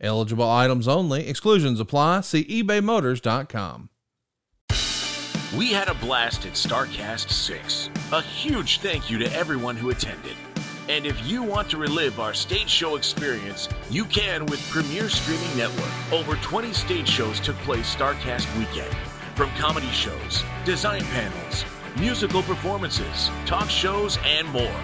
Eligible items only, exclusions apply. See ebaymotors.com. We had a blast at Starrcast 6. A huge thank you to everyone who attended. And if you want to relive our stage show experience, you can with Premier Streaming Network. Over 20 stage shows took place Starrcast weekend. From comedy shows, design panels, musical performances, talk shows, and more,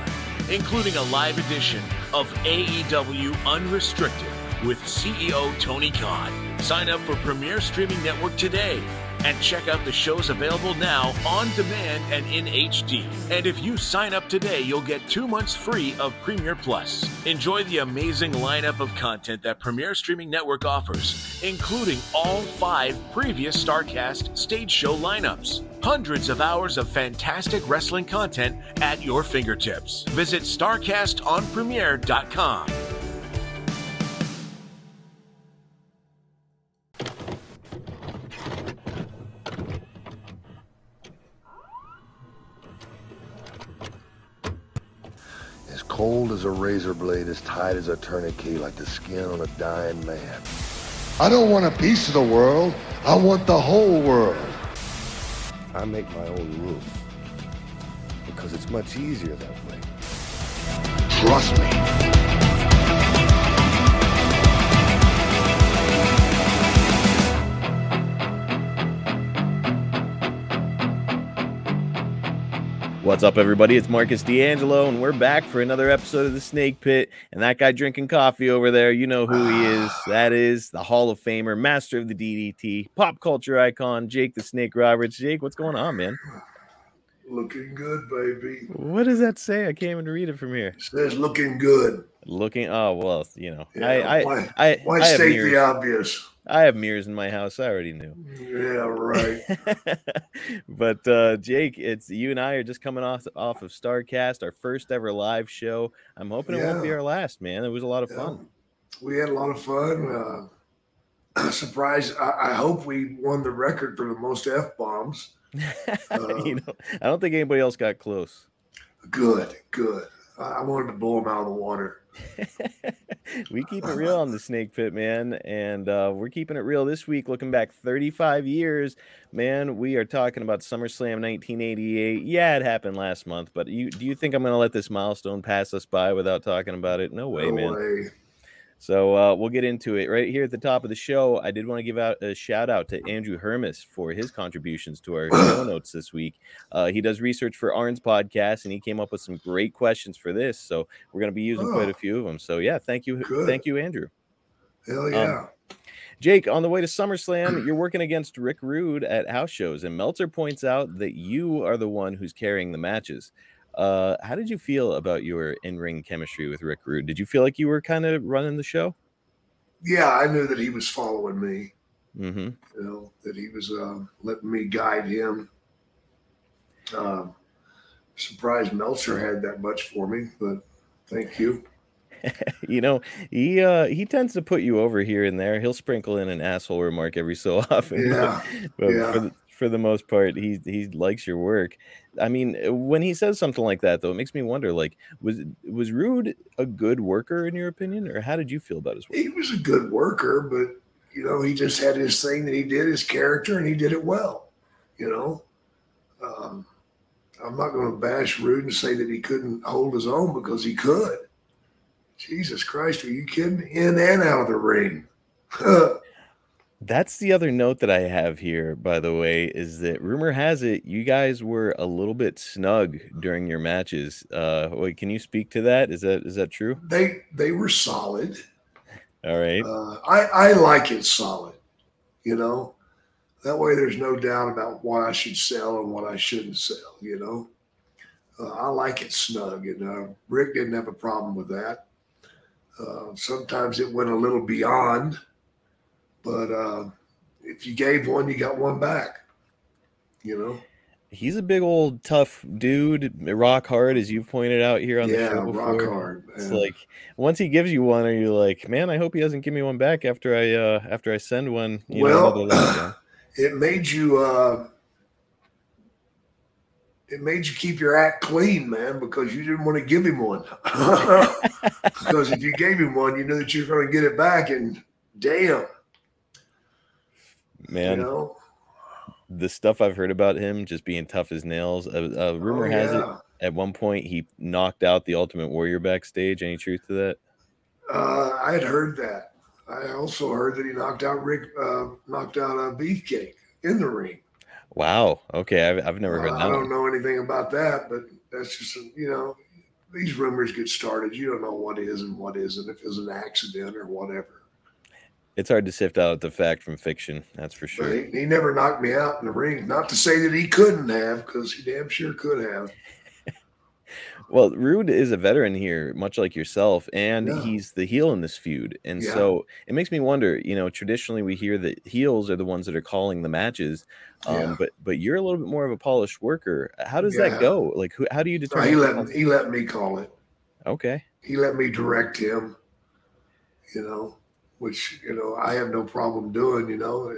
including a live edition of AEW Unrestricted with CEO Tony Khan. Sign up for Premier Streaming Network today and check out the shows available now on demand and in HD. And if you sign up today, you'll get two months free of Premier Plus. Enjoy the amazing lineup of content that Premier Streaming Network offers, including all five previous Starrcast stage show lineups. Hundreds of hours of fantastic wrestling content at your fingertips. Visit StarCastOnPremiere.com. cold as a razor blade, as tight as a tourniquet, like the skin on a dying man. I don't want a piece of the world. I want the whole world. I make my own rules because it's much easier that way. Trust me. What's up, everybody? It's Marcus D'Angelo, and we're back for another episode of the Snake Pit. And that guy drinking coffee over there, you know who he is. That is the Hall of Famer, master of the DDT, pop culture icon, Jake the Snake Roberts. Jake, what's going on, man? Looking good, baby. What does that say? I can't even read it from here. Says looking good. Looking, oh well, you know, Yeah, I, I, why, I, why I state the obvious? I have mirrors in my house. I already knew. Yeah, right. but uh Jake, it's you and I are just coming off off of Starrcast, our first ever live show. I'm hoping it won't be our last, man. It was a lot of Yeah. fun. We had a lot of fun. Uh, surprised. I, I hope we won the record for the most f bombs. Uh, you know, I don't think anybody else got close. Good, good. I, I wanted to blow them out of the water. we keep it real on the Snake Pit, man, and uh, we're keeping it real this week. Looking back 35 years, man, we are talking about SummerSlam 1988. Yeah, it happened last month, but you do you think I'm going to let this milestone pass us by without talking about it? No way, No man. way. So uh, we'll get into it right here at the top of the show. I did want to give out a shout out to Andrew Hermis for his contributions to our show notes this week. Uh, he does research for Arn's podcast, and he came up with some great questions for this. So we're going to be using quite Oh. a few of them. So yeah, thank you, Good. thank you, Andrew. Hell Um, yeah. Jake, on the way to SummerSlam, you're working against Rick Rude at house shows, and Meltzer points out that you are the one who's carrying the matches. Uh, how did you feel about your in-ring chemistry with Rick Rude? Did you feel like you were kind of running the show? yeah, I knew that he was following me. Mm-hmm. You know that he was um, letting me guide him. Um, surprised Meltzer had that much for me, but thank you. you know, he uh he tends to put you over here and there. He'll sprinkle in an asshole remark every so often. but- Yeah, but yeah. for the, for the most part, he he likes your work. I mean, when he says something like that, though, it makes me wonder. Like, was was Rude a good worker in your opinion, or how did you feel about his work? he was a good worker, but you know, he just had his thing that he did, his character, and he did it well. You know, um, I'm not going to bash Rude and say that he couldn't hold his own because he could. Jesus Christ, are you kidding? In and out of the ring. That's the other note that I have here, by the way, is that rumor has it you guys were a little bit snug during your matches. Uh, wait, can you speak to that? Is that is that true? they they were solid. All right. Uh, I I like it solid. You know, that way there's no doubt about what I should sell and what I shouldn't sell. You know, uh, I like it snug, and uh, Rick didn't have a problem with that. Uh, sometimes it went a little beyond, but uh, if you gave one, you got one back. You know. He's a big old tough dude, rock hard, as you've pointed out here on the show before. rock hard. It's like once he gives you one, are you like, man, I hope he doesn't give me one back after I uh after I send one. You Well, know, it made you uh it made you keep your act clean, man, because you didn't want to give him one. because if you gave him one, you knew that you were going to get it back, and damn, man. you know. the stuff I've heard about him just being tough as nails. A, a rumor Oh, has it at one point he knocked out the Ultimate Warrior backstage. Any truth to that? Uh, I had heard that. I also heard that he knocked out Rick, uh, knocked out a beefcake in the ring. Wow. Okay, I've, I've never heard Uh, that. I don't one. know anything about that, but that's just you know these rumors get started. You don't know what is and what isn't. If it's an accident or whatever. It's hard to sift out the fact from fiction. That's for sure. he, he never knocked me out in the ring. Not to say that he couldn't have, because he damn sure could have. Well, Rude is a veteran here, much like yourself, and Yeah. he's the heel in this feud. And Yeah. so it makes me wonder. You know, traditionally we hear that heels are the ones that are calling the matches, um, Yeah. but but you're a little bit more of a polished worker. How does that go? Like, who, how do you determine? he let he let me call it. Okay. He let me direct him. You know, which you know I have no problem doing. You know,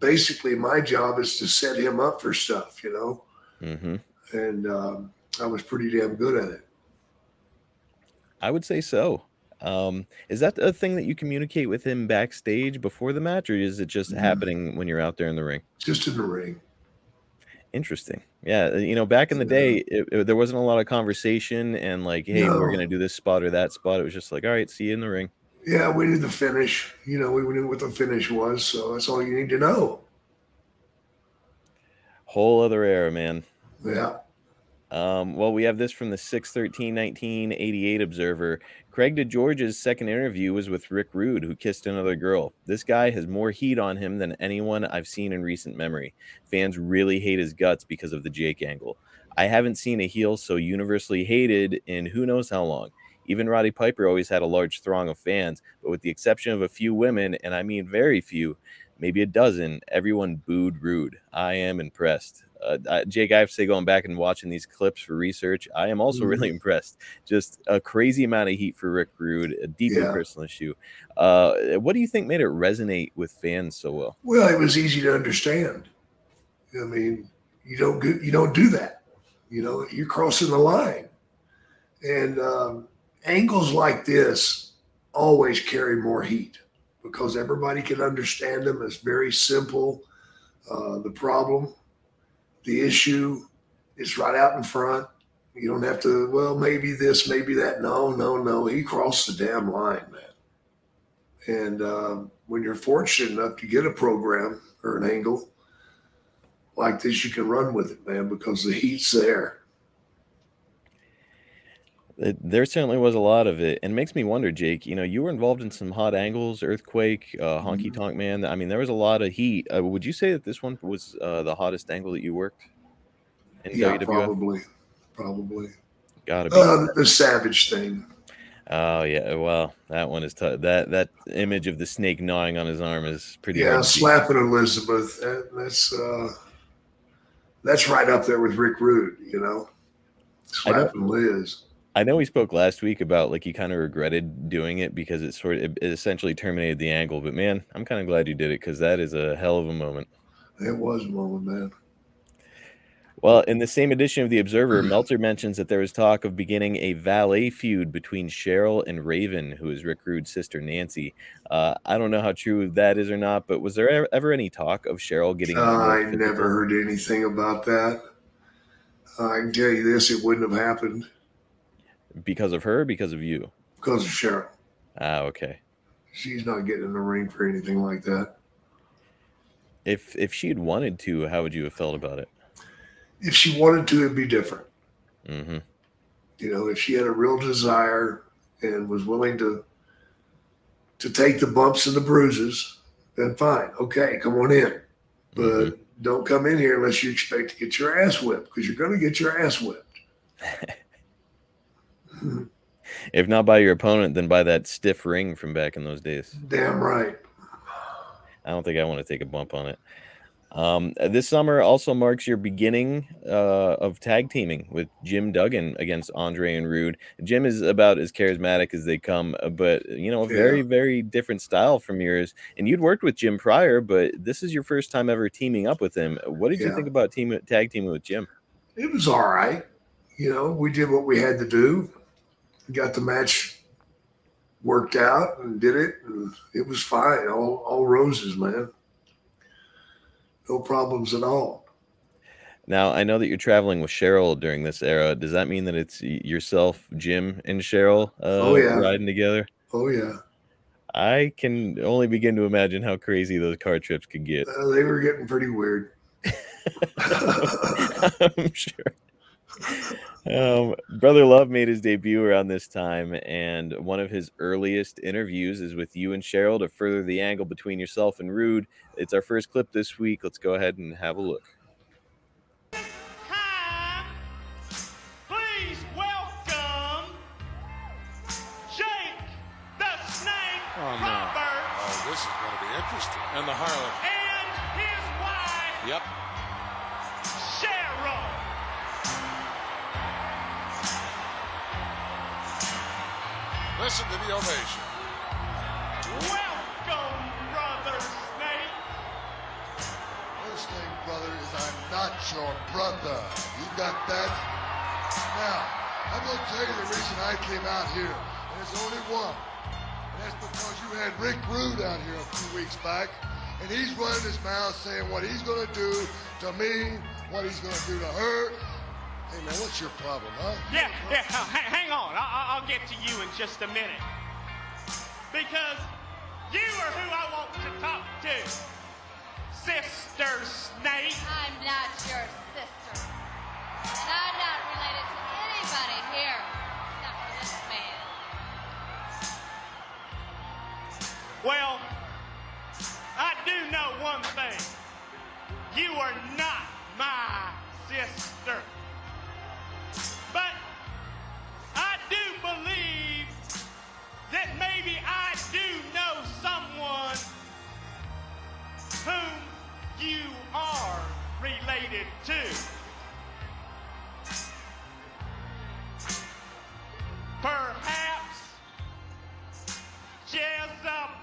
basically my job is to set him up for stuff. You know, hmm and um, I was pretty damn good at it. I would say so. Um, is that a thing that you communicate with him backstage before the match, or is it just Mhm. happening when you're out there in the ring? Just in the ring. Interesting. Yeah, you know, back in the day, it, it- there wasn't a lot of conversation and like, hey, we're gonna do this spot or that spot. It was just like, all right, see you in the ring. Yeah, we knew the finish. You know, we knew what the finish was, so that's all you need to know. Whole other era, man. Yeah. Um, well, we have this from the 613 1988 Observer. Craig DeGeorge's second interview was with Rick Rude, who kissed another girl. This guy has more heat on him than anyone I've seen in recent memory. Fans really hate his guts because of the Jake angle. I haven't seen a heel so universally hated in who knows how long. Even Roddy Piper always had a large throng of fans, but with the exception of a few women, and I mean very few, maybe a dozen, everyone booed Rude. I am impressed. Uh, Jake, I have to say, going back and watching these clips for research, I am also really impressed. Just a crazy amount of heat for Rick Rude, a deeply Yeah. personal issue. Uh, what do you think made it resonate with fans so well? Well, it was easy to understand. I mean, you don't go- you don't do that. You know, you're crossing the line, and um, angles like this always carry more heat because everybody can understand them. It's very simple. Uh, the problem, the issue, is right out in front. You don't have to. Well, maybe this, maybe that. No, no, no. He crossed the damn line, man. And um, when you're fortunate enough to get a program or an angle like this, you can run with it, man, because the heat's there. It- there certainly was a lot of it, and it makes me wonder, Jake. You know, you were involved in some hot angles, earthquake, uh, honky Mhm. tonk man. I mean, there was a lot of heat. Uh, would you say that this one was uh, the hottest angle that you worked Yeah, WWF? probably, probably. Gotta be. Uh, the savage thing. Oh yeah, well, that one is tough. That that image of the snake gnawing on his arm is pretty. Yeah, hard to beat. slapping Elizabeth. That, that's uh, that's right up there with Rick Rude. You know, slapping Liz. I know we spoke last week about like you kind of regretted doing it because it sort of it, essentially terminated the angle. But man, I'm kind of glad you did it because that is a hell of a moment. It was a moment, man. Well, in the same edition of the Observer, Meltzer mentions that there was talk of beginning a valet feud between Cheryl and Raven, who is Rick Rude's sister Nancy. Uh, I don't know how true that is or not, but was there ever, ever any talk of Cheryl getting? Uh, I never heard anything about that. I can tell you this: it wouldn't have happened because of her, or because of you. because of Cheryl. Ah, okay. She's not getting in the ring for anything like that. If if she had wanted to, how would you have felt about it? If she wanted to, it'd be different. Mm-hmm. You know, if she had a real desire and was willing to to take the bumps and the bruises, then fine. Okay, come on in. But don't come in here unless you expect to get your ass whipped because you're going to get your ass whipped. If not by your opponent, then by that stiff ring from back in those days. Damn right. I don't think I want to take a bump on it. Um, this summer also marks your beginning uh, of tag teaming with Jim Duggan against Andre and Rude. Jim is about as charismatic as they come, uh, but you know, a very, yeah. very different style from yours. And you'd worked with Jim prior, but this is your first time ever teaming up with him. What did yeah. you think about team tag teaming with Jim? It was all right. You know, we did what we had to do. Got the match worked out and did it, and it was fine. All all roses, man no problems at all. Now, I know that you're traveling with Cheryl during this era. Does that mean that it's yourself, Jim, and Cheryl uh, oh, yeah. riding together? Oh, yeah. I can only begin to imagine how crazy those car trips could get. Uh, they were getting pretty weird. I'm sure. Um, Brother Love made his debut around this time, and one of his earliest interviews is with you and Cheryl to further the angle between yourself and Rude. It's our first clip this week. Let's go ahead and have a look. Please welcome Jake the Snake oh, no. Oh, this is going to be interesting. And the Harlot. And his wife. Yep. Listen to the ovation. Welcome, Brother Snake. First thing, brother, is I'm not your brother. You got that? Now, I'm going to tell you the reason I came out here. And there's only one. And that's because you had Rick Rude out here a few weeks back. And he's running his mouth saying what he's going to do to me, what he's going to do to her, Hey, man, what's your problem, huh? Yeah, yeah, hang on. I- will get to you in just a minute. Because you are who I want to talk to. Sister Snake. I'm not your sister. And I'm not related to anybody here except for this man. Well, I do know one thing. You are not my sister. But I do believe that maybe I do know someone whom you are related to. Perhaps Jezebel.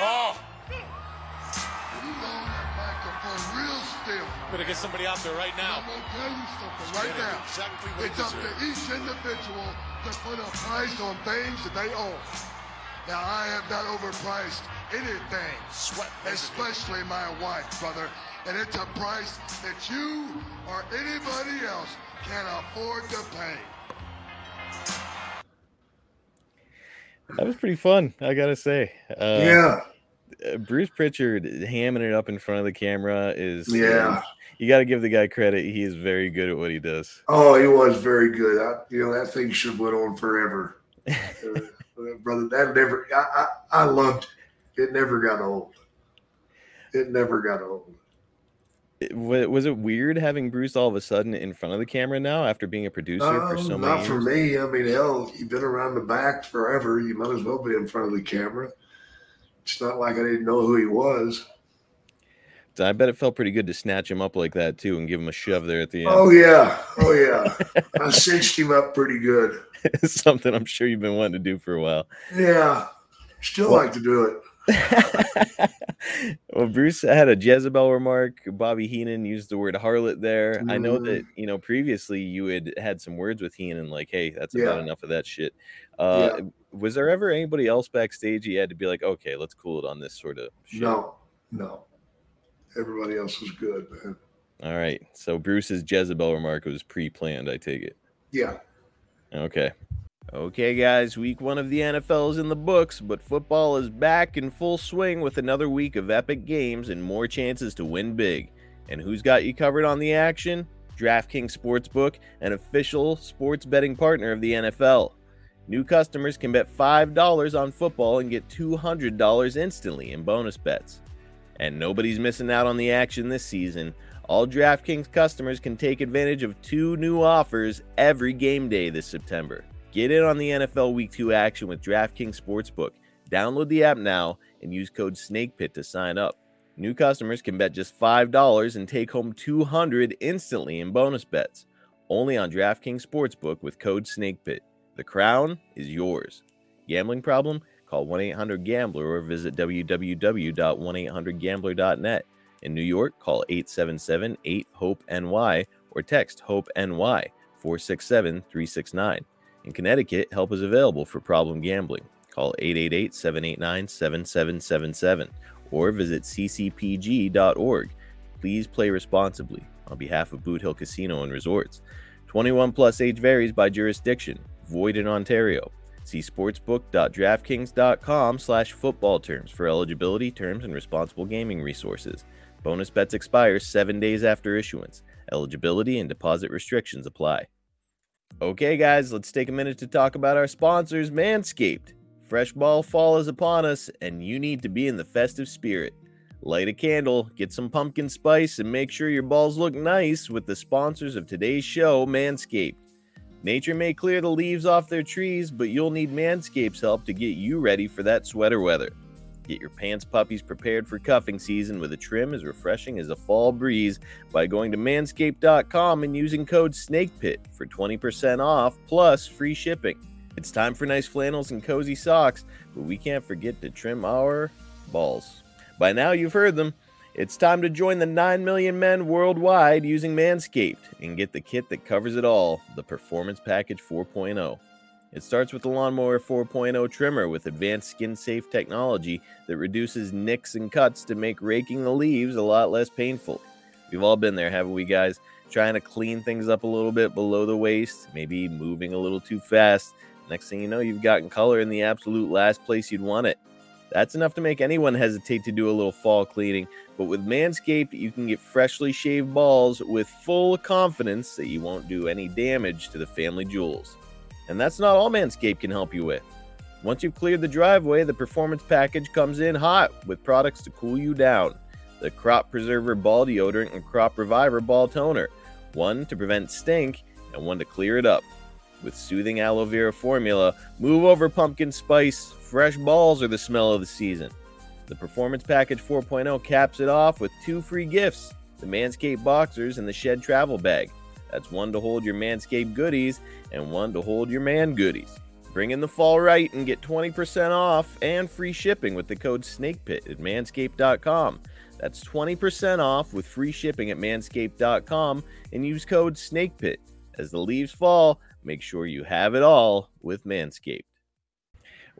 Oh. You know that microphone real still. Better get somebody out there right now. I'm gonna tell you something right now. Exactly it's up to each individual to put a price on things that they own. Now I have not overpriced anything, Sweat, especially my wife, brother. And it's a price that you or anybody else can afford to pay. That was pretty fun, I gotta say. Uh, yeah. Uh, Bruce Pritchard hamming it up in front of the camera is yeah. you got to give the guy credit. He is very good at what he does. Oh, he was very good. I, you know that thing should have went on forever, uh, brother. That never. I, I I loved it. It never got old. It never got old. It, was it weird having Bruce all of a sudden in front of the camera now after being a producer um, for so many Not years? for me. I mean, hell, you've been around the back forever. You might as well be in front of the camera it's not like I didn't know who he was. I bet it felt pretty good to snatch him up like that too and give him a shove there at the end. Oh yeah, oh yeah, I cinched him up pretty good. Something I'm sure you've been wanting to do for a while. Yeah, still well, like to do it. well, Bruce had a Jezebel remark. Bobby Heenan used the word harlot there. Mm. I know that mm-hmm. you know previously you had had some words with Heenan, like, "Hey, that's yeah. about enough of that shit." Uh, yeah. Was there ever anybody else backstage you had to be like, "Okay, let's cool it on this sort of"? Shit? No, no. Everybody else was good, man. All right. So Bruce's Jezebel remark was pre-planned. I take it. Yeah. Okay. Okay, guys, week one of the NFL is in the books, but football is back in full swing with another week of epic games and more chances to win big. And who's got you covered on the action? DraftKings Sportsbook, an official sports betting partner of the NFL. New customers can bet $5 on football and get $200 instantly in bonus bets. And nobody's missing out on the action this season. All DraftKings customers can take advantage of two new offers every game day this September. Get in on the NFL Week 2 action with DraftKings Sportsbook. Download the app now and use code SNAKEPIT to sign up. New customers can bet just $5 and take home 200 instantly in bonus bets. Only on DraftKings Sportsbook with code SNAKEPIT. The crown is yours. Gambling problem? Call 1-800-GAMBLER or visit www.1800gambler.net. In New York, call 877-8-HOPE-NY or text HOPE-NY 467-369. In Connecticut, help is available for problem gambling. Call 888-789-7777 or visit ccpg.org. Please play responsibly on behalf of Boot Hill Casino and Resorts. 21 plus age varies by jurisdiction. Void in Ontario. See sportsbook.draftkings.com slash football terms for eligibility, terms, and responsible gaming resources. Bonus bets expire seven days after issuance. Eligibility and deposit restrictions apply. Okay, guys, let's take a minute to talk about our sponsors, Manscaped. Fresh ball fall is upon us, and you need to be in the festive spirit. Light a candle, get some pumpkin spice, and make sure your balls look nice with the sponsors of today's show, Manscaped. Nature may clear the leaves off their trees, but you'll need Manscaped's help to get you ready for that sweater weather. Get your pants puppies prepared for cuffing season with a trim as refreshing as a fall breeze by going to manscaped.com and using code SNAKEPIT for 20% off plus free shipping. It's time for nice flannels and cozy socks, but we can't forget to trim our balls. By now, you've heard them. It's time to join the 9 million men worldwide using Manscaped and get the kit that covers it all the Performance Package 4.0. It starts with the Lawnmower 4.0 trimmer with advanced skin safe technology that reduces nicks and cuts to make raking the leaves a lot less painful. We've all been there, haven't we, guys? Trying to clean things up a little bit below the waist, maybe moving a little too fast. Next thing you know, you've gotten color in the absolute last place you'd want it. That's enough to make anyone hesitate to do a little fall cleaning, but with Manscaped, you can get freshly shaved balls with full confidence that you won't do any damage to the family jewels. And that's not all Manscaped can help you with. Once you've cleared the driveway, the performance package comes in hot with products to cool you down. The Crop Preserver Ball Deodorant and Crop Reviver Ball Toner, one to prevent stink and one to clear it up. With soothing aloe vera formula, move over pumpkin spice, fresh balls are the smell of the season. The Performance Package 4.0 caps it off with two free gifts the Manscaped Boxers and the Shed Travel Bag. That's one to hold your Manscaped goodies and one to hold your man goodies. Bring in the fall right and get 20% off and free shipping with the code SNAKEPIT at manscaped.com. That's 20% off with free shipping at manscaped.com and use code SNAKEPIT. As the leaves fall, make sure you have it all with Manscaped.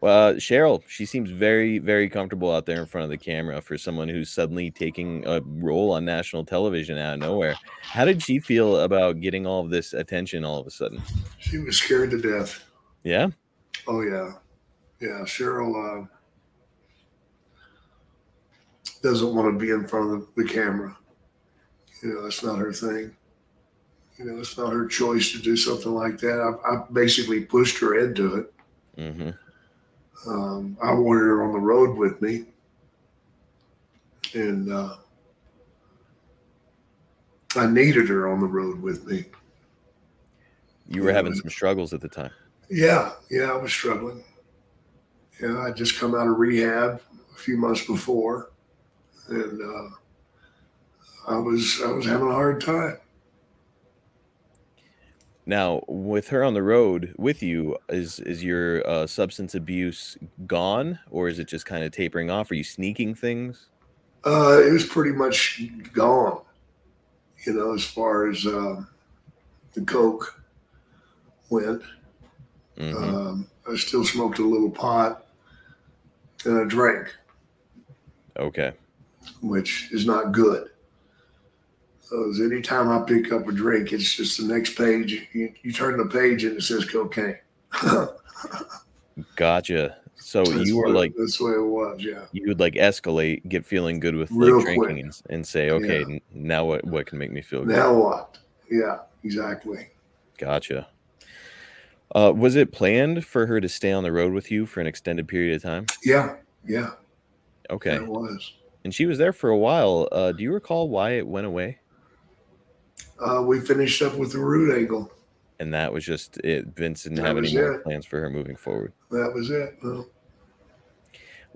Well, Cheryl, she seems very, very comfortable out there in front of the camera for someone who's suddenly taking a role on national television out of nowhere. How did she feel about getting all of this attention all of a sudden? She was scared to death. Yeah. Oh yeah, yeah. Cheryl uh, doesn't want to be in front of the, the camera. You know, that's not her thing. You know, it's not her choice to do something like that. I, I basically pushed her into it. Mm-hmm. Um, I wanted her on the road with me, and uh, I needed her on the road with me. You were having some struggles at the time. Yeah, yeah, I was struggling. Yeah, I just come out of rehab a few months before, and uh, I was I was having a hard time. Now, with her on the road with you, is is your uh, substance abuse gone, or is it just kind of tapering off? Are you sneaking things? Uh, it was pretty much gone, you know, as far as um, the coke went. Mhm. Um, I still smoked a little pot and I drank, Okay. which is not good. As anytime I pick up a drink, it's just the next page. You, you turn the page and it says cocaine. Gotcha. So That's you were like that's the way it was. Yeah. you would like escalate, get feeling good with Real like drinking and, and say, okay, Yeah. now what what can make me feel good? Now what? Yeah, exactly. Gotcha. Uh, was it planned for her to stay on the road with you for an extended period of time? Yeah, yeah, Okay. it was. And she was there for a while. Uh, do you recall why it went away? Uh, we finished up with the Rude angle. And that was just it. Vince didn't That have any more plans for her moving forward. That was it. Well,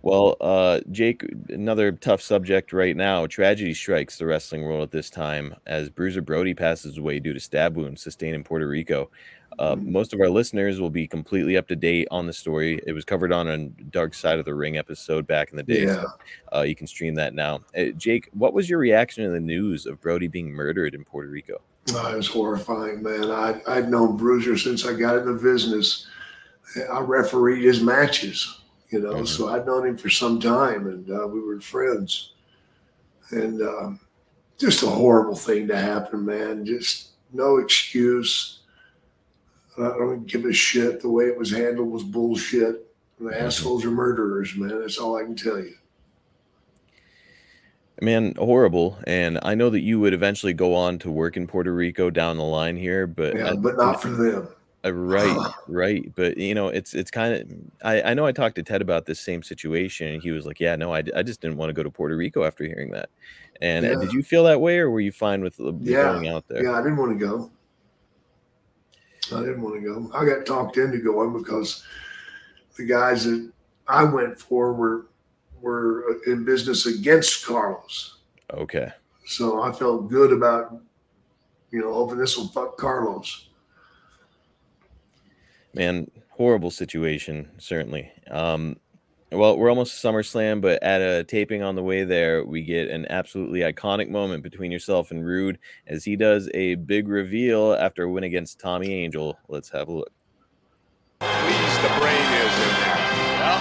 Well, uh, Jake, another tough subject right now. Tragedy strikes the wrestling world at this time as Bruiser Brody passes away due to stab wounds sustained in Puerto Rico. Uh, most of our listeners will be completely up to date on the story. It was covered on a Dark Side of the Ring episode back in the day. Yeah. So, uh, you can stream that now. Uh, Jake, what was your reaction to the news of Brody being murdered in Puerto Rico? Oh, it was horrifying, man. I, I'd known Bruiser since I got in the business. I refereed his matches, you know, so I'd known him for some time and uh, we were friends. And um, just a horrible thing to happen, man. Just no excuse. I don't give a shit. The way it was handled was bullshit. The assholes are murderers, man. That's all I can tell you. Man, horrible. And I know that you would eventually go on to work in Puerto Rico down the line here, but Yeah, I- but not for them. Uh, right, right. But you know, it's it's kind of. I I know I talked to Ted about this same situation, and he was like, "Yeah, no, I, I just didn't want to go to Puerto Rico after hearing that." And uh, did you feel that way, or were you fine with uh, Yeah, going out there? Yeah, I didn't want to go. I didn't want to go. I got talked into going because the guys that I went for were were in business against Carlos. Okay. So I felt good about, you know, hoping this will fuck Carlos. Man, horrible situation, certainly. Um, well, we're almost SummerSlam, but at a taping on the way there, we get an absolutely iconic moment between yourself and Rude as he does a big reveal after a win against Tommy Angel. Let's have a look. Please, the brain is in there. Well,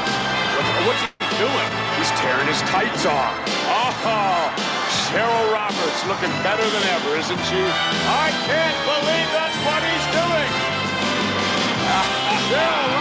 what, what's he doing? He's tearing his tights off. Oh, Cheryl Roberts looking better than ever, isn't she? I can't believe that's what he's doing. Cheryl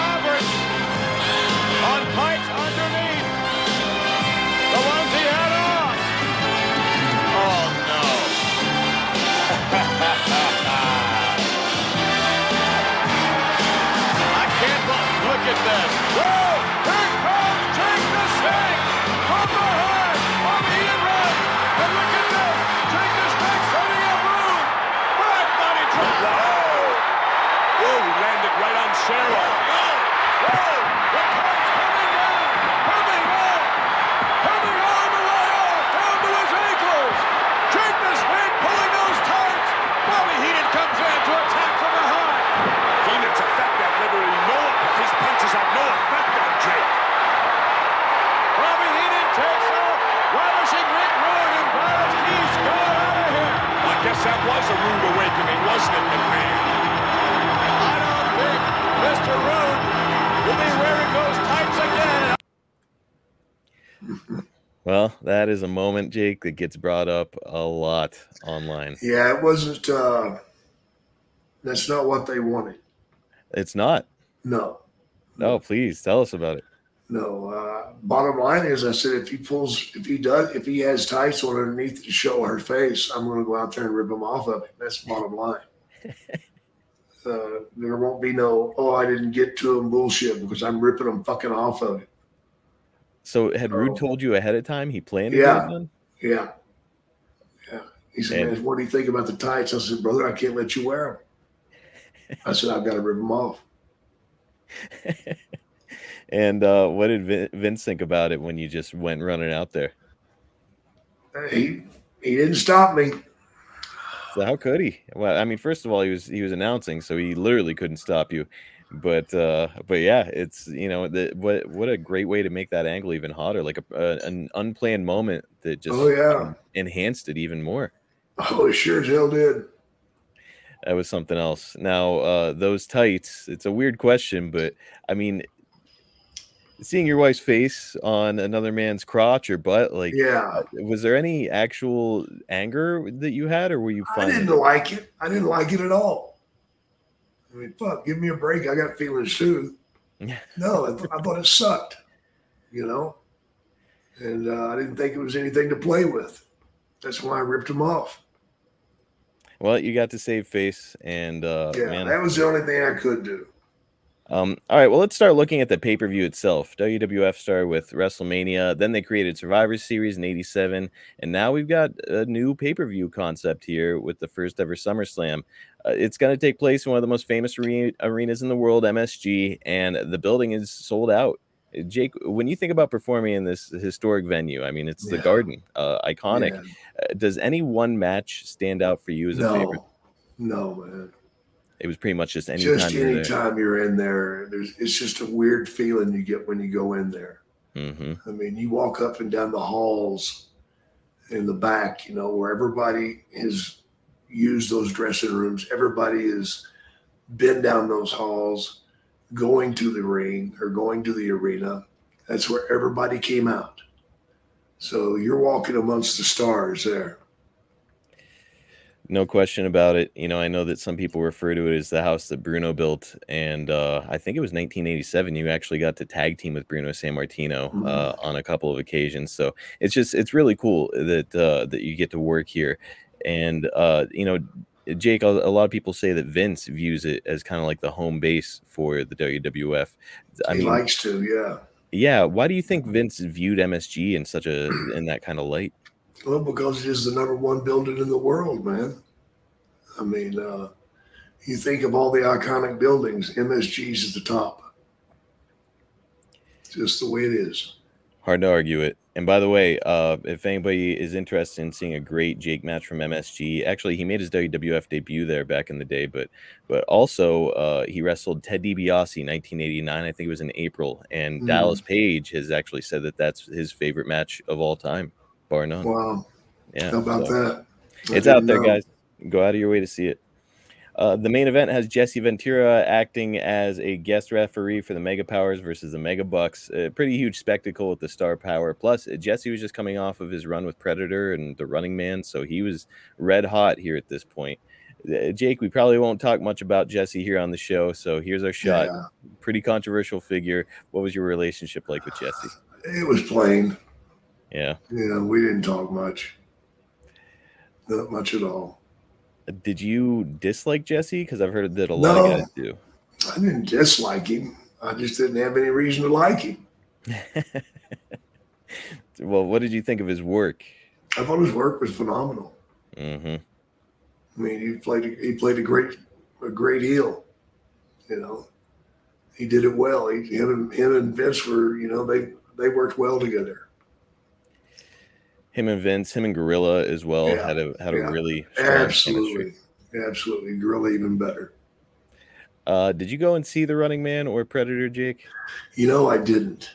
that is a moment, Jake, that gets brought up a lot online. Yeah, it wasn't. uh That's not what they wanted. It's not. No, No, please tell us about it. no. Uh, bottom line is, I said if he pulls, if he does, if he has tights on underneath to show her face, I'm going to go out there and rip him off of it. That's bottom line. Uh, there won't be no, oh, I didn't get to him bullshit because I'm ripping him fucking off of it. So had Rude Oh. told you ahead of time he planned to Yeah. it? Yeah. Yeah. He said, And- man, what do you think about the tights? I said, brother, I can't let you wear them. I said, I've got to rip them off. And uh, what did Vince think about it when you just went running out there? He he didn't stop me. So how could he? Well, I mean, first of all, he was he was announcing, so he literally couldn't stop you. But uh, but yeah, it's you know the, what what a great way to make that angle even hotter, like a, a an unplanned moment that just Oh, yeah. enhanced it even more. Oh, it sure as hell did. That was something else. Now, uh, those tights, it's a weird question, but I mean, seeing your wife's face on another man's crotch or butt, like, Yeah. was there any actual anger that you had, or were you I didn't like it. I didn't like it at all. I mean, fuck, give me a break. I got feelings too. No, I, th- I thought it sucked, you know? And uh, I didn't think it was anything to play with. That's why I ripped him off. Well, you got to save face, and uh, Yeah, man, that was the only thing I could do. Um, all right, well, let's start looking at the pay per view itself. WWF started with WrestleMania, then they created Survivor Series in '87, and now we've got a new pay per view concept here with the first ever SummerSlam. Uh, it's going to take place in one of the most famous are- arenas in the world, MSG, and the building is sold out. Uh, Jake, when you think about performing in this historic venue, I mean, it's the Garden, uh, iconic. Man, Uh, does any one match stand out for you as a favorite? no, no, man. It was pretty much just any just time you're, you're in there, there's it's just a weird feeling you get when you go in there. Mm-hmm. I mean, you walk up and down the halls in the back, you know, where everybody has used those dressing rooms. Everybody has been down those halls, going to the ring or going to the arena. That's where everybody came out. So you're walking amongst the stars there. No question about it. You know, I know that some people refer to it as the house that Bruno built, and uh, I think it was 1987. You actually got to tag team with Bruno Sammartino Mhm. uh, on a couple of occasions. So it's just it's really cool that uh, that you get to work here, and uh, you know. Jake, a lot of people say that Vince views it as kind of like the home base for the WWF. I he mean, likes to, yeah. yeah. Why do you think Vince viewed MSG in such a in that kind of light? Well, because it is the number one building in the world, man. I mean, uh, you think of all the iconic buildings, MSG's at the top. Just the way it is. Hard to argue it. And by the way, uh, if anybody is interested in seeing a great Jake match from MSG, actually he made his WWF debut there back in the day, but but also uh, he wrestled Ted DiBiase in 1989. I think it was in April, and Mhm. Dallas Page has actually said that that's his favorite match of all time, bar none. Wow. yeah, How about so- that? I it's out there, know. guys. Go out of your way to see it. Uh, the main event has Jesse Ventura acting as a guest referee for the Mega Powers versus the Mega Bucks. A pretty huge spectacle with the star power. Plus, Jesse was just coming off of his run with Predator and the Running Man, so he was red hot here at this point. Uh, Jake, we probably won't talk much about Jesse here on the show, so here's our shot. Yeah, Pretty controversial figure. What was your relationship like with Jesse? it was plain. Yeah. Know, we didn't talk much. Not much at all. Did you dislike Jesse? Because I've heard that a lot of guys do. I didn't dislike him. I just didn't have any reason to like him. well, what did you think of his work? I thought his work was phenomenal. Mm-hmm. I mean, he played a, he played a great a great heel. You know, he did it well. He, him and him and Vince were you know they they worked well together. Him and Vince, him and Gorilla as well Yeah, had a had a really. Absolutely, absolutely, Gorilla even better. Uh, did you go and see the Running Man or Predator, Jake? You know, I didn't.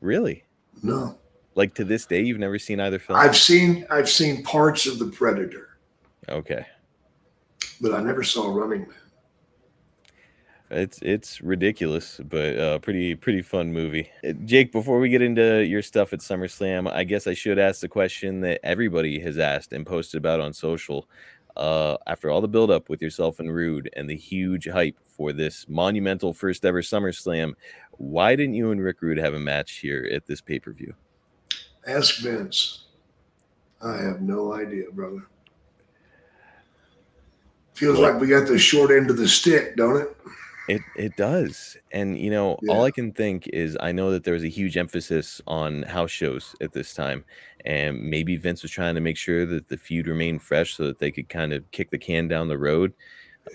Really? No, Like to this day, you've never seen either film? I've seen I've seen parts of the Predator, Okay, but I never saw Running Man. It's it's ridiculous, but uh, pretty pretty fun movie. Uh, Jake, before we get into your stuff at SummerSlam, I guess I should ask the question that everybody has asked and posted about on social. Uh, after all the buildup with yourself and Rude and the huge hype for this monumental first ever SummerSlam, why didn't you and Rick Rude have a match here at this pay per view? Ask Vince. I have no idea, brother. Feels like we got the short end of the stick, don't it? It it does. And you know, Yeah. all I can think is I know that there was a huge emphasis on house shows at this time. And maybe Vince was trying to make sure that the feud remained fresh so that they could kind of kick the can down the road.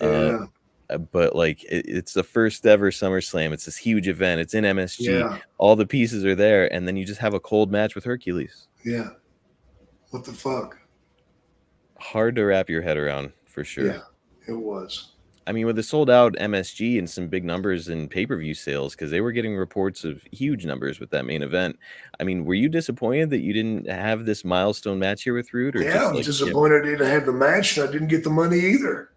Yeah, Uh, Uh, But like it, it's the first ever SummerSlam. It's this huge event. It's in MSG. yeah, All the pieces are there, and then you just have a cold match with Hercules. yeah. What the fuck? Hard to wrap your head around for sure. Yeah, it was. I mean, with the sold out MSG and some big numbers in pay per view sales, because they were getting reports of huge numbers with that main event. I mean, were you disappointed that you didn't have this milestone match here with Rude? Or Yeah, I'm like, disappointed I didn't have the match and I didn't get the money either.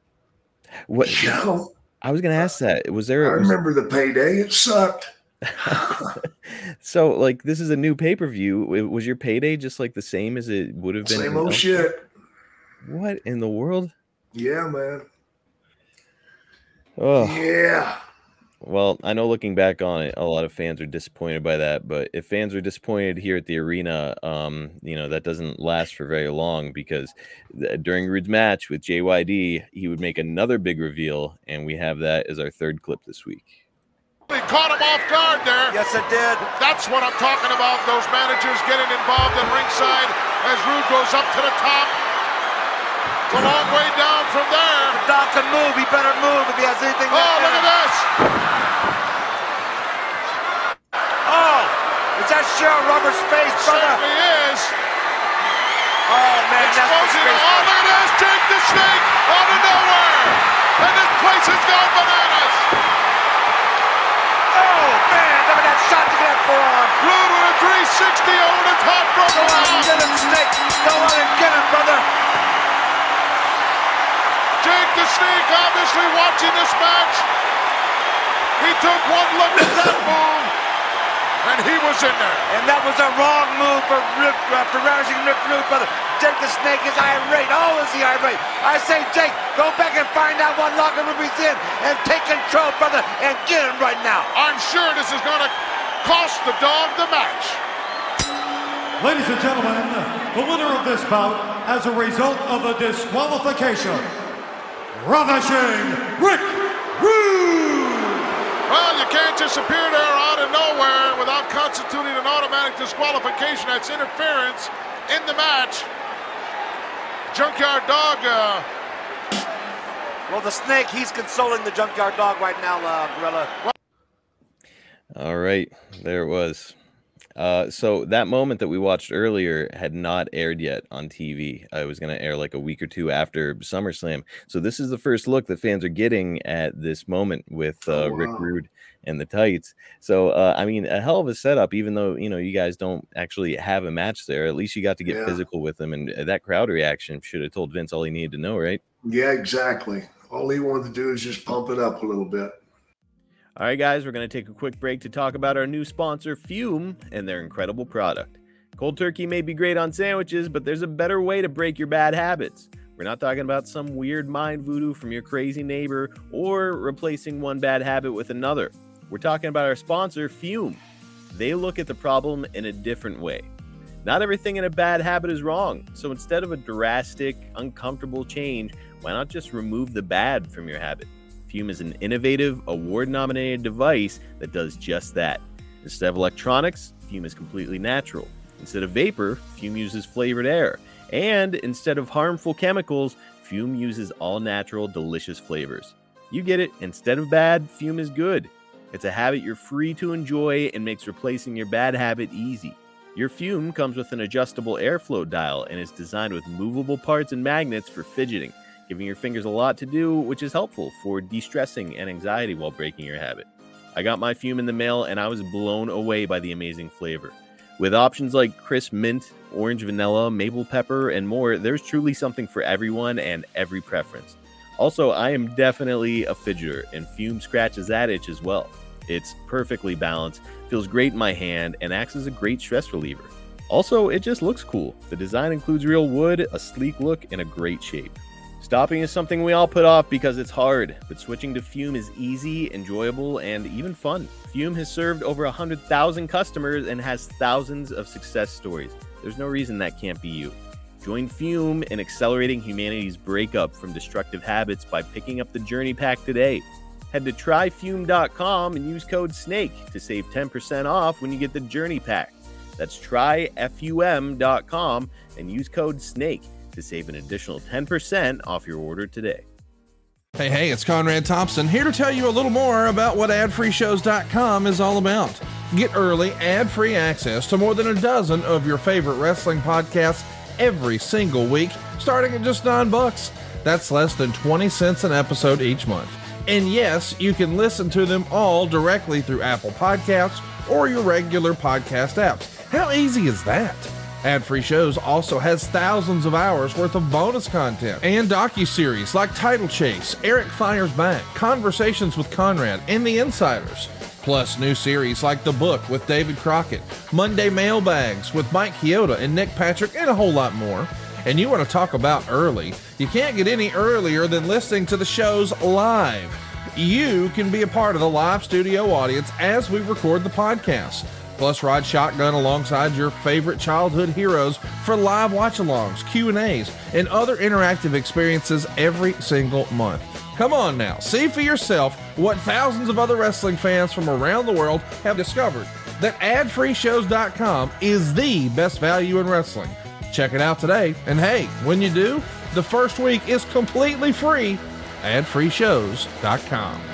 what? You know, I was going to ask that. Was I there? was- remember the payday. It sucked. so, like, this is a new pay per view. Was your payday just like the same as it would have been? Same old shit. What in the world? Yeah, man. Oh, Yeah. Well, I know looking back on it, a lot of fans are disappointed by that. But if fans are disappointed here at the arena, um, you know that doesn't last for very long because th- during Rude's match with JYD, he would make another big reveal, and we have that as our third clip this week. He caught him off guard there. Yes, it did. That's what I'm talking about. Those managers getting involved in ringside as Rude goes up to the top. A long way down from there. Doc can move. He better move if he has anything. Oh, look at this. Oh, Is that Cheryl Roberts' face, brother? Certainly is. Oh, man, that's Exposing disgraceful. Oh, all it is. Jake the Snake out of nowhere. And this place has gone bananas. Oh, man, look at that shot to that forearm. Rude with a 360 over the top rope. Go out and get him, Snake. Go out and get him, brother. Jake the Snake obviously watching this match. He took one look at that move, and he was in there. And that was a wrong move for Rip, uh, for ravishing Rick Rude, brother. Jake the Snake is irate. Oh, is he irate? I say, Jake, go back and find out what locker room he's in and take control, brother, and get him right now. I'm sure this is going to cost the dog the match. Ladies and gentlemen, the winner of this bout as a result of a disqualification, Ravishing Rick Rude! Well, you can't just appear there out of nowhere without constituting an automatic disqualification. That's interference in the match. Junkyard Dog, uh, Well, the Snake, he's consoling the Junkyard Dog right now, uh, Gorilla. All right, there it was. Uh, so that moment that we watched earlier had not aired yet on TV. Uh, it was going to air like a week or two after SummerSlam. So this is the first look that fans are getting at this moment with uh, Oh, Rick. Rude and the tights. So uh, I mean, a hell of a setup. Even though you know you guys don't actually have a match there, at least you got to get Yeah. physical with them. And uh, that crowd reaction should have told Vince all he needed to know, right? Yeah, exactly. All he wanted to do is just pump it up a little bit. All right, guys, we're going to take a quick break to talk about our new sponsor, Füm, and their incredible product. Cold turkey may be great on sandwiches, but there's a better way to break your bad habits. We're not talking about some weird mind voodoo from your crazy neighbor or replacing one bad habit with another. We're talking about our sponsor, Füm. They look at the problem in a different way. Not everything in a bad habit is wrong, so instead of a drastic, uncomfortable change, why not just remove the bad from your habit? Füm is an innovative, award nominated device that does just that. Instead of electronics, Füm is completely natural. Instead of vapor, Füm uses flavored air. And instead of harmful chemicals, Füm uses all natural, delicious flavors. You get it. Instead of bad, Füm is good. It's a habit you're free to enjoy and makes replacing your bad habit easy. Your Füm comes with an adjustable airflow dial and is designed with movable parts and magnets for fidgeting giving your fingers a lot to do, which is helpful for de stressing and anxiety while breaking your habit. I got my Füm in the mail and I was blown away by the amazing flavor. With options like crisp mint, orange vanilla, maple pepper, and more, there's truly something for everyone and every preference. Also, I am definitely a fidgeter, and Füm scratches that itch as well. It's perfectly balanced, feels great in my hand, and acts as a great stress reliever. Also, it just looks cool. The design includes real wood, a sleek look, and a great shape. Stopping is something we all put off because it's hard, but switching to Füm is easy, enjoyable, and even fun. Füm has served over 100,000 customers and has thousands of success stories. There's no reason that can't be you. Join Füm in accelerating humanity's breakup from destructive habits by picking up the Journey Pack today. Head to tryfum.com and use code SNAKE to save 10% off when you get the Journey Pack. That's tryfum.com and use code SNAKE to save an additional 10% off your order today. Hey, hey, it's Conrad Thompson here to tell you a little more about what adfreeshows.com is all about. Get early, ad free access to more than a dozen of your favorite wrestling podcasts every single week, starting at just nine bucks. That's less than 20 cents an episode each month. And yes, you can listen to them all directly through Apple Podcasts or your regular podcast apps. How easy is that? Ad Free Shows also has thousands of hours worth of bonus content and docu-series like Title Chase, Eric Fires Back, Conversations with Conrad, and The Insiders. Plus new series like The Book with David Crockett, Monday Mailbags with Mike Chioda and Nick Patrick, and a whole lot more. And you want to talk about early? You can't get any earlier than listening to the shows live. You can be a part of the live studio audience as we record the podcast. Plus, ride shotgun alongside your favorite childhood heroes for live watch-alongs, Q&As, and other interactive experiences every single month. Come on now, see for yourself what thousands of other wrestling fans from around the world have discovered that adfreeshows.com is the best value in wrestling. Check it out today, and hey, when you do, the first week is completely free. adfreeshows.com.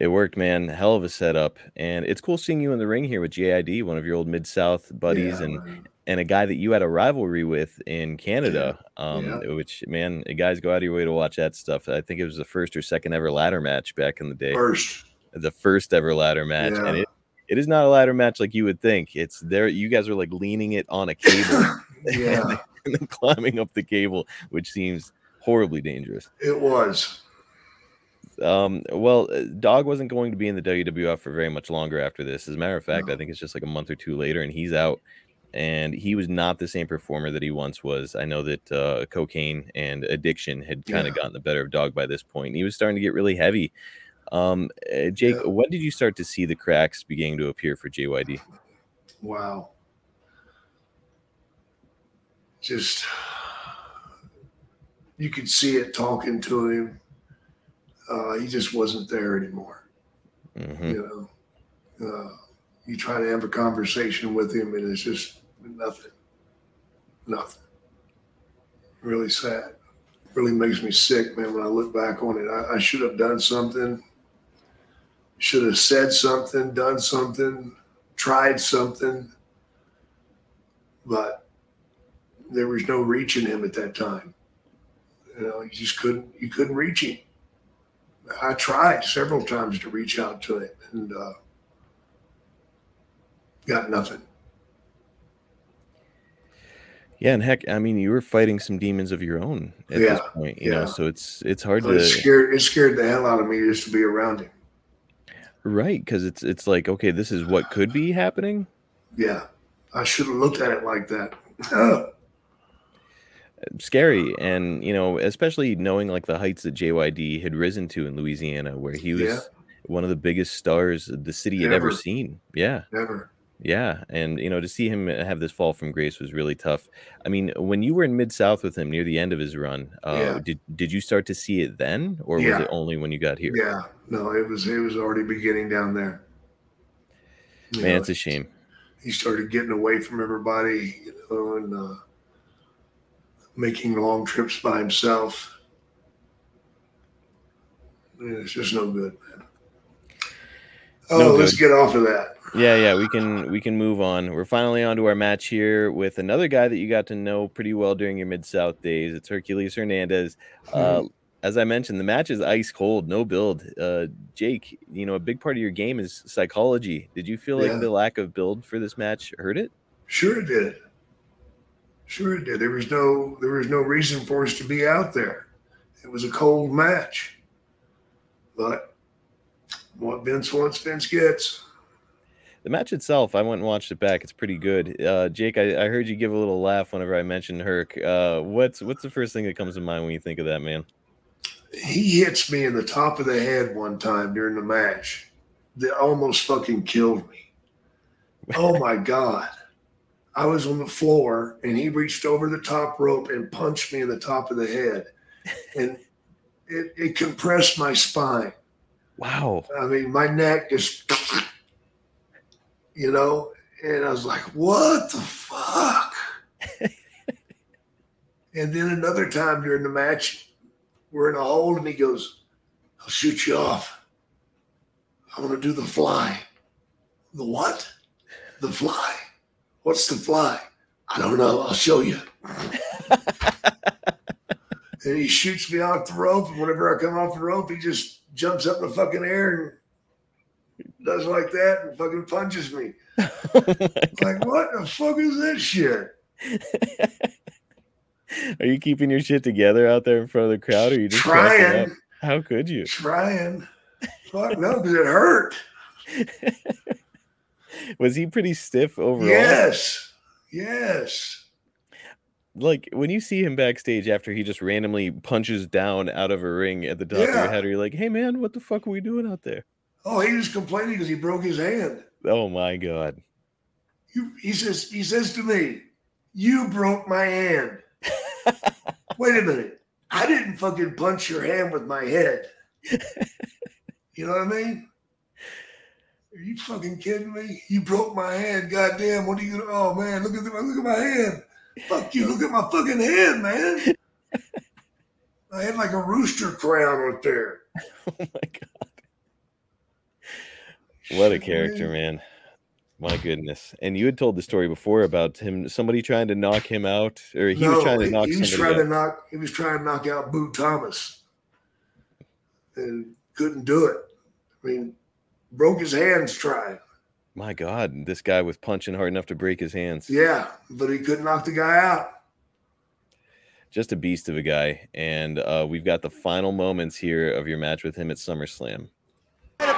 It worked, man. Hell of a setup, and it's cool seeing you in the ring here with JYD, one of your old Mid South buddies, Yeah, and man. and a guy that you had a rivalry with in Canada. Um, Yeah. which man, guys go out of your way to watch that stuff. I think it was the first or second ever ladder match back in the day. First. the first ever ladder match, and it, it is not a ladder match like you would think. It's there. You guys are like leaning it on a cable Yeah, and then climbing up the cable, which seems horribly dangerous. it was. Um, well, uh, Dog wasn't going to be in the WWF for very much longer after this. As a matter of fact, I think it's just like a month or two later, and he's out. And he was not the same performer that he once was. I know that uh, cocaine and addiction had kind of Yeah. gotten the better of Dog by this point. He was starting to get really heavy. Um, uh, Jake, Yeah. when did you start to see the cracks beginning to appear for JYD? Wow. Just you could see it talking to him. Uh, he just wasn't there anymore. hmm You know, uh, you try to have a conversation with him, and it's just nothing, nothing. Really sad. Really makes me sick, man. When I look back on it, I, I should have done something. Should have said something, done something, tried something, but there was no reaching him at that time. You know, you just couldn't. You couldn't reach him. I tried several times to reach out to him and uh, got nothing. Yeah, and heck, I mean, you were fighting some demons of your own at this point, you know. So it's it's hard But it to scared it scared the hell out of me just to be around him. right because it's it's like okay, this is what could be happening. Yeah, I should have looked at it like that. scary. And you know especially knowing like the heights that JYD had risen to in Louisiana where he was Yeah. one of the biggest stars the city had ever Ever. seen. Yeah. Yeah. And you know to see him have this fall from grace was really tough. I mean when you were in mid south with him near the end of his run uh Yeah. did did you start to see it then or was it only when you got here? Yeah, no, it was it was already beginning down there. You man know, it's a shame. he started getting away from everybody, you know, and uh, making long trips by himself. Yeah, It's just no good, man. Oh, No let's good. get off of that. yeah yeah we can we can move on we're finally on to our match here with another guy that you got to know pretty well during your mid south days it's hercules hernandez uh as i mentioned the match is ice cold no build uh jake you know a big part of your game is psychology did you feel Yeah. like the lack of build for this match hurt it Sure it did. Sure it did. There was no there was no reason for us to be out there. It was a cold match. But what Vince wants, Vince gets. the match itself i went and watched it back it's pretty good uh jake i, I heard you give a little laugh whenever i mentioned herc uh what's what's the first thing that comes to mind when you think of that man He hits me in the top of the head one time during the match that almost fucking killed me. Oh my God. I was on the floor and he reached over the top rope and punched me in the top of the head. And it, it compressed my spine. wow I mean, my neck just, you know, and I was like, what the fuck? and then another time during the match, we're in a hold and he goes, I'll shoot you off. I want to do the fly. The what? The fly. What's the fly? I don't know. I'll show you. and he shoots me off the rope. And whenever I come off the rope, he just jumps up in the fucking air and does like that and fucking punches me. like, what the fuck is this shit? Are you keeping your shit together out there in front of the crowd, or are you just? Trying, How could you? trying. Fuck no, because it hurt. Was he pretty stiff overall? Yes. Yes. Like when you see him backstage after he just randomly punches down out of a ring at the top of your Yeah. head, are you like, "Hey man, what the fuck are we doing out there?" Oh, he was complaining because he broke his hand. Oh my god! You, he says, he says to me, "You broke my hand." Wait a minute, I didn't fucking punch your hand with my head. you know what I mean? Are you fucking kidding me? You broke my hand. Goddamn! What are you gonna? Oh man, look at the, look at my hand. Fuck you! Look at my fucking hand, man. I had like a rooster crown right there. Oh my god! What a character, man. My goodness. And you had told the story before about him somebody trying to knock him out or he was trying to knock he was trying out. to knock he was trying to knock out Boo Thomas and couldn't do it. I mean, broke his hands trying. My God, this guy was punching hard enough to break his hands. Yeah, but he couldn't knock the guy out. Just a beast of a guy. And uh, we've got the final moments here of your match with him at SummerSlam.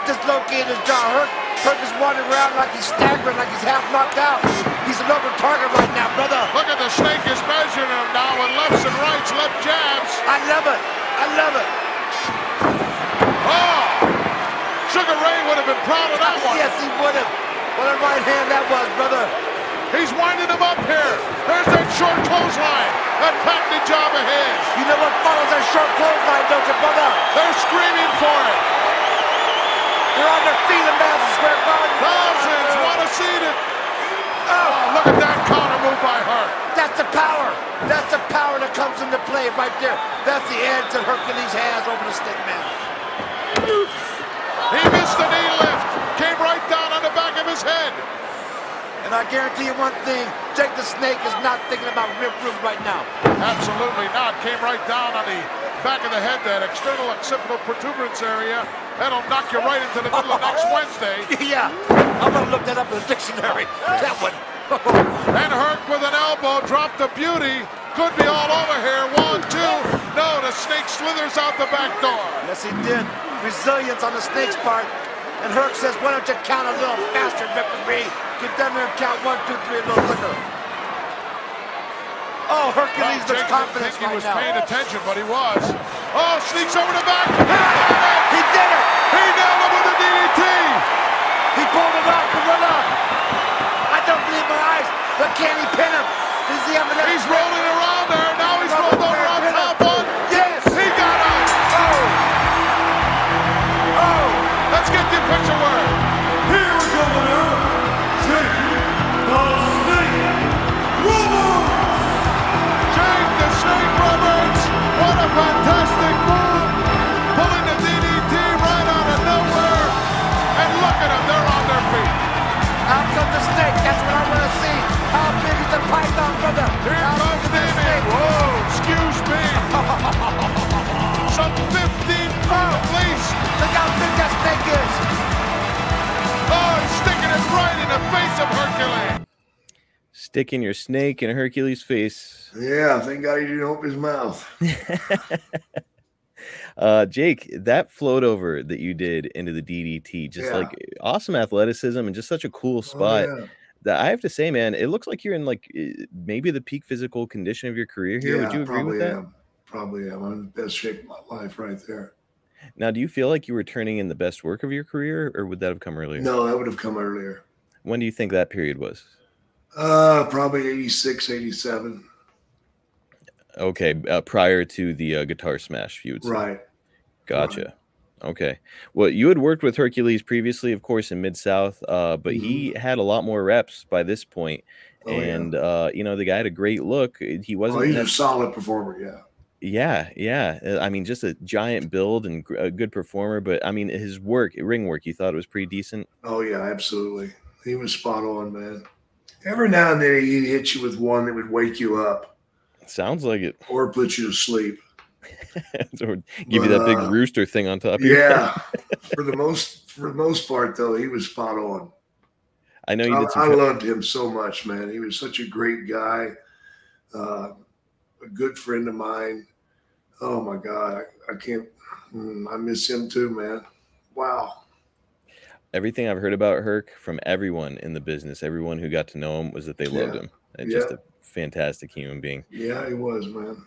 Dislocated his jaw. Herc, Herc is wandering around like he's staggering, like he's half knocked out. He's an open target right now, brother. Look at the snake is measuring him now with lefts and rights, left jabs. I love it. I love it. Oh! Sugar Ray would have been proud of that one. Yes, he would have. What a right hand that was, brother. He's winding him up here. There's that short clothesline. That patented job of his. You know what follows that short clothesline, don't you, brother? They're screaming for it. They're on their feet in Madison Square Garden. Thousands want to see it. Oh. oh, look at that counter move by Herc. That's the power. That's the power that comes into play right there. That's the edge that Hercules has over the stick man. Missed the knee lift. Came right down on the back of his head. And I guarantee you one thing, Jake the Snake is not thinking about Rick Rude right now. Absolutely not. Came right down on the back of the head, that external occipital protuberance area. That'll knock you right into the middle of next Wednesday. yeah, I'm gonna look that up in the dictionary. That one. And Herc with an elbow dropped the beauty. Could be all over here. One, two. No, the snake slithers out the back door. Yes, he did. Resilience on the snake's part. And Herc says, why don't you count a little faster, referee? Get down there and count one, two, three, a little quicker. Oh, Hercules Well, looks confident think he was now. paying attention, but he was. Oh, sneaks over the back. He did it! He nailed him with a DDT. He pulled it off, Gorilla! I don't believe my eyes, but can he pin him? Does he have enough? He's rolling around big is the brother? Here comes big Damien. Whoa, excuse me. Some 15 feet at. Look how big that snake is. Oh, he's sticking it right in the face of Hercules. Sticking your snake in Hercules' face. Yeah, thank God he didn't open his mouth. uh Jake, that float over that you did into the DDT, just Yeah. like awesome athleticism and just such a cool Oh, spot. yeah. I have to say, man, it looks like you're in like eh, maybe the peak physical condition of your career here. Would Yeah, you agree probably with that? am. Probably am. I'm in the best shape of my life right there. Now, do you feel like you were turning in the best work of your career, or would that have come earlier? No, that would have come earlier. When do you think that period was? Uh, probably 86, 87. Okay, uh, prior to the uh, guitar smash, you would say. Right. Gotcha. Okay. Well, you had worked with Hercules previously, of course, in Mid South, uh, but he had a lot more reps by this point. Mm-hmm. Oh, yeah. and uh, you know, the guy had a great look. He Oh, wasn't. he's a solid performer. Yeah. yeah, yeah. Uh, I mean, just a giant build and a good performer. But I mean, his work, ring work, you thought it was pretty decent. Oh yeah, absolutely. He was spot on, man. Every now and then he'd hit you with one that would wake you up Sounds like it. or put you to sleep. give you that big Uh, rooster thing on top. Yeah. for the most for the most part though, he was spot on. I know you I, did some. I loved him so much, man. He was such a great guy, uh, a good friend of mine. Oh my God, I, I can't. mm, I miss him too, man. Wow. Everything I've heard about Herc from everyone in the business, everyone who got to know him, was that they loved Yeah. him. And just a fantastic human being. Yeah, he was, man.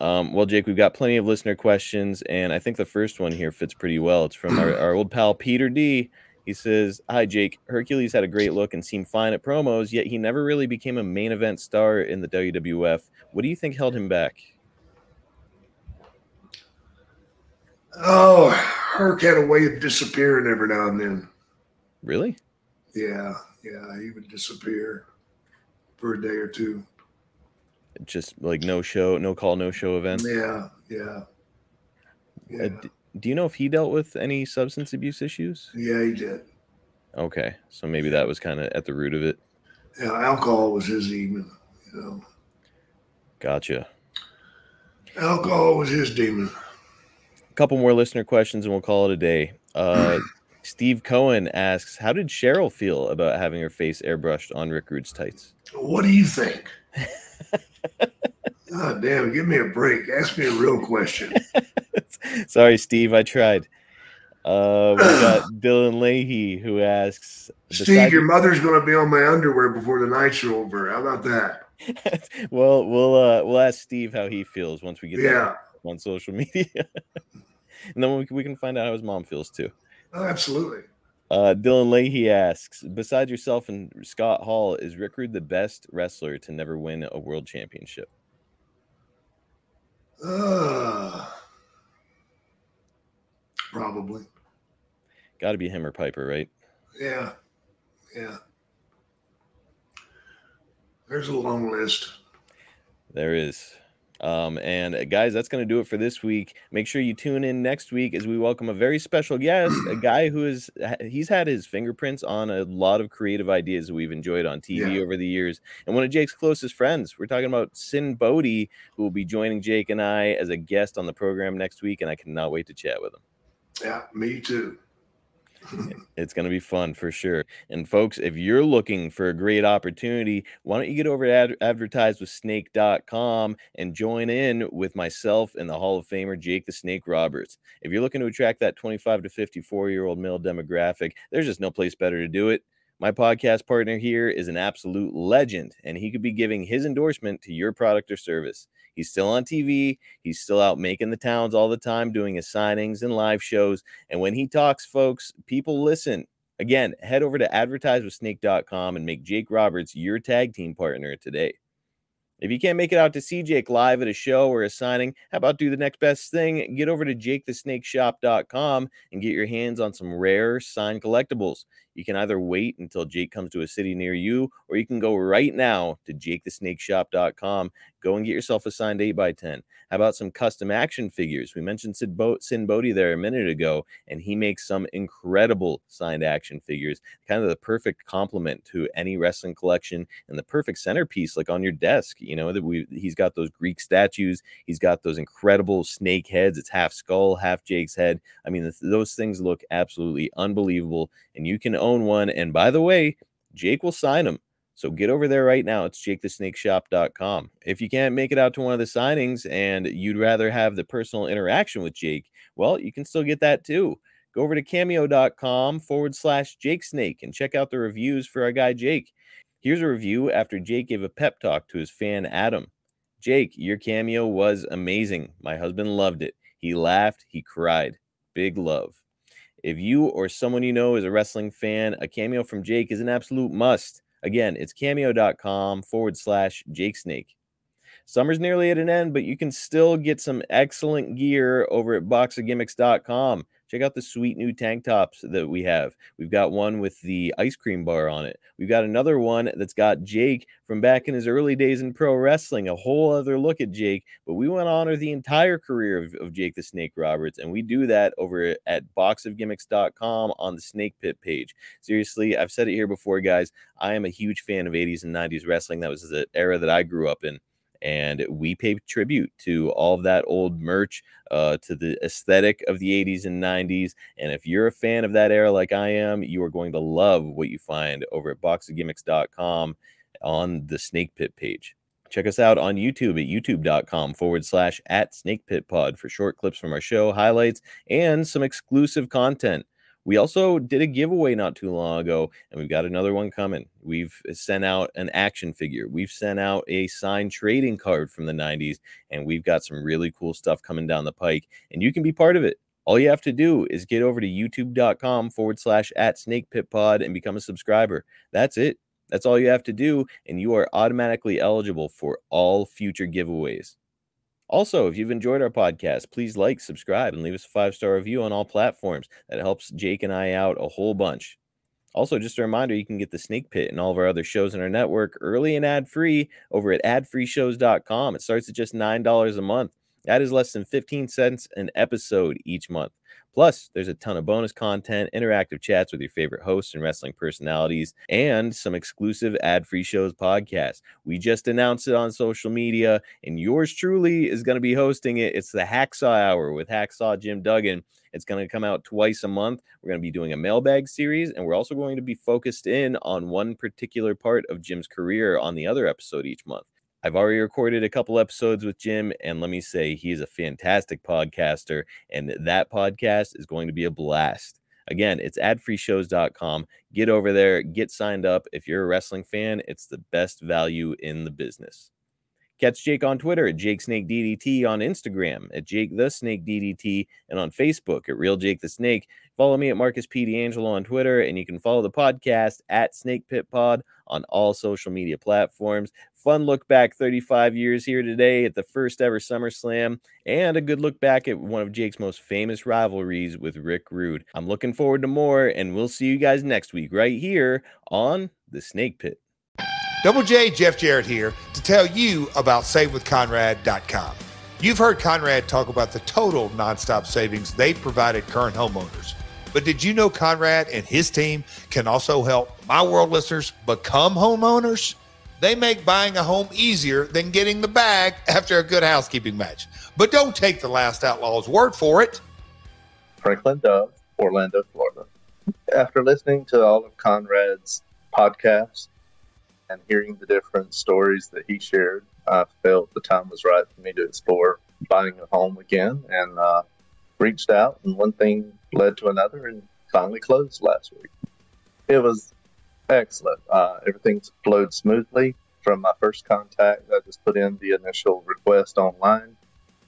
Um, well, Jake, we've got plenty of listener questions, and I think the first one here fits pretty well. It's from our, our old pal Peter D. He says, Hi, Jake. Hercules had a great look and seemed fine at promos, yet he never really became a main event star in the WWF. What do you think held him back? Oh, Herc had a way of disappearing every now and then. Really? Yeah, yeah, he would disappear for a day or two. Just like no show, no call, no show events? Yeah, yeah, yeah. Uh, d- do you know if he dealt with any substance abuse issues? Yeah, he did. Okay, so maybe that was kind of at the root of it. Yeah, alcohol was his demon. You know, Gotcha. alcohol was his demon. A couple more listener questions and we'll call it a day. Uh, Steve Cohen asks, "How did Cheryl feel about having her face airbrushed on Rick Rude's tights?" What do you think? God damn, give me a break. Ask me a real question. Sorry, Steve, I tried. Uh, we got Dylan Leahy who asks, Steve, your mother's going to be on my underwear before the night's over. How about that? well, we'll uh, we'll ask Steve how he feels once we get Yeah. on social media, and then we can, we can find out how his mom feels too." Oh, absolutely. Uh, Dylan Leahy asks, besides yourself and Scott Hall, is Rick Rude the best wrestler to never win a world championship? Uh, probably. Got to be him or Piper, right? Yeah. Yeah. There's a long list. There is. Um, and uh, guys, that's going to do it for this week. Make sure you tune in next week as we welcome a very special guest, a guy who is he's had his fingerprints on a lot of creative ideas that we've enjoyed on TV Yeah. over the years, and one of Jake's closest friends. We're talking about Sinn Bodhi, who will be joining Jake and I as a guest on the program next week, and I cannot wait to chat with him. Yeah, me too. It's going to be fun for sure. And folks, if you're looking for a great opportunity, why don't you get over to ad- advertisewithsnake.com and join in with myself and the Hall of Famer Jake the Snake Roberts. If you're looking to attract that 25 to 54 year old male demographic, there's just no place better to do it. My podcast partner here is an absolute legend, and he could be giving his endorsement to your product or service. He's still on TV. He's still out making the towns all the time, doing his signings and live shows. And when he talks, folks, people listen. Again, head over to advertisewithsnake.com and make Jake Roberts your tag team partner today. If you can't make it out to see Jake live at a show or a signing, how about do the next best thing? Get over to jakethesnakeshop.com and get your hands on some rare signed collectibles. You can either wait until Jake comes to a city near you, or you can go right now to jakethesnakeshop.com. Go and get yourself a signed 8x10. How about some custom action figures? We mentioned Sid Bo- Sinn Bodhi there a minute ago, and he makes some incredible signed action figures, kind of the perfect complement to any wrestling collection and the perfect centerpiece, like on your desk. You know that we he's got those Greek statues, he's got those incredible snake heads. It's half skull, half Jake's head. I mean, th- those things look absolutely unbelievable, and you can own one. And by the way, Jake will sign them. So get over there right now. It's jakethesnakeshop.com. If you can't make it out to one of the signings and you'd rather have the personal interaction with Jake, well, you can still get that too. Go over to cameo.com forward slash Jake Snake and check out the reviews for our guy Jake. Here's a review after Jake gave a pep talk to his fan Adam. Jake, your cameo was amazing. My husband loved it. He laughed, he cried. Big love. If you or someone you know is a wrestling fan, a cameo from Jake is an absolute must. Again, it's cameo.com forward slash Jake Snake. Summer's nearly at an end, but you can still get some excellent gear over at boxofgimmicks.com. Check out the sweet new tank tops that we have. We've got one with the ice cream bar on it. We've got another one that's got Jake from back in his early days in pro wrestling, a whole other look at Jake. But we want to honor the entire career of, of Jake the Snake Roberts, and we do that over at boxofgimmicks.com on the Snake Pit page. Seriously, I've said it here before, guys. I am a huge fan of 80s and 90s wrestling. That was the era that I grew up in and we pay tribute to all of that old merch, uh, to the aesthetic of the 80s and 90s. And if you're a fan of that era like I am, you are going to love what you find over at boxofgimmicks.com on the Snake Pit page. Check us out on YouTube at youtube.com forward slash at Snake Pit Pod for short clips from our show, highlights, and some exclusive content. We also did a giveaway not too long ago, and we've got another one coming. We've uh, sent out an action figure, we've sent out a signed trading card from the 90s, and we've got some really cool stuff coming down the pike, and you can be part of it. All you have to do is get over to youtube.com forward slash at snake pit pod and become a subscriber. That's it. That's all you have to do, and you are automatically eligible for all future giveaways. Also, if you've enjoyed our podcast, please like, subscribe, and leave us a five star review on all platforms. That helps Jake and I out a whole bunch. Also, just a reminder you can get the Snake Pit and all of our other shows in our network early and ad free over at adfreeshows.com. It starts at just $9 a month. That is less than 15 cents an episode each month. Plus, there's a ton of bonus content, interactive chats with your favorite hosts and wrestling personalities, and some exclusive ad free shows podcasts. We just announced it on social media, and yours truly is going to be hosting it. It's the Hacksaw Hour with Hacksaw Jim Duggan. It's going to come out twice a month. We're going to be doing a mailbag series, and we're also going to be focused in on one particular part of Jim's career on the other episode each month. I've already recorded a couple episodes with Jim, and let me say, he is a fantastic podcaster, and that podcast is going to be a blast. Again, it's adfreeshows.com. Get over there, get signed up. If you're a wrestling fan, it's the best value in the business. Catch Jake on Twitter at Jake Snake DDT, on Instagram at Jake the Snake DDT, and on Facebook at Real Jake the Snake. Follow me at Marcus P. D'Angelo on Twitter, and you can follow the podcast at Snake Pit Pod on all social media platforms. Fun look back 35 years here today at the first ever SummerSlam, and a good look back at one of Jake's most famous rivalries with Rick Rude. I'm looking forward to more, and we'll see you guys next week right here on the Snake Pit. Double J, Jeff Jarrett here to tell you about SaveWithConrad.com. You've heard Conrad talk about the total nonstop savings they've provided current homeowners. But did you know Conrad and his team can also help my world listeners become homeowners? They make buying a home easier than getting the bag after a good housekeeping match. But don't take the last outlaw's word for it. Franklin Dove, Orlando, Florida. After listening to all of Conrad's podcasts and hearing the different stories that he shared, I felt the time was right for me to explore buying a home again and uh, reached out. And one thing led to another and finally closed last week. It was excellent. Uh, everything flowed smoothly from my first contact. I just put in the initial request online.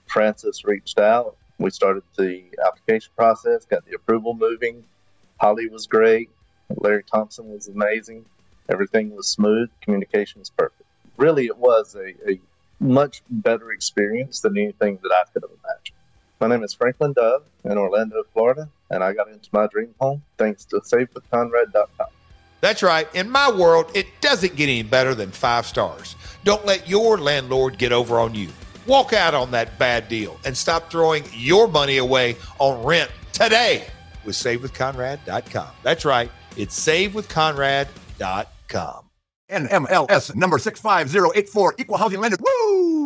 Francis reached out. We started the application process, got the approval moving. Holly was great. Larry Thompson was amazing. Everything was smooth. Communication was perfect. Really, it was a, a much better experience than anything that I could have imagined. My name is Franklin Dove in Orlando, Florida, and I got into my dream home thanks to SaveWithConrad.com. That's right. In my world, it doesn't get any better than five stars. Don't let your landlord get over on you. Walk out on that bad deal and stop throwing your money away on rent today with SaveWithConrad.com. That's right. It's SaveWithConrad.com. NMLS number 65084, equal housing lender. Woo!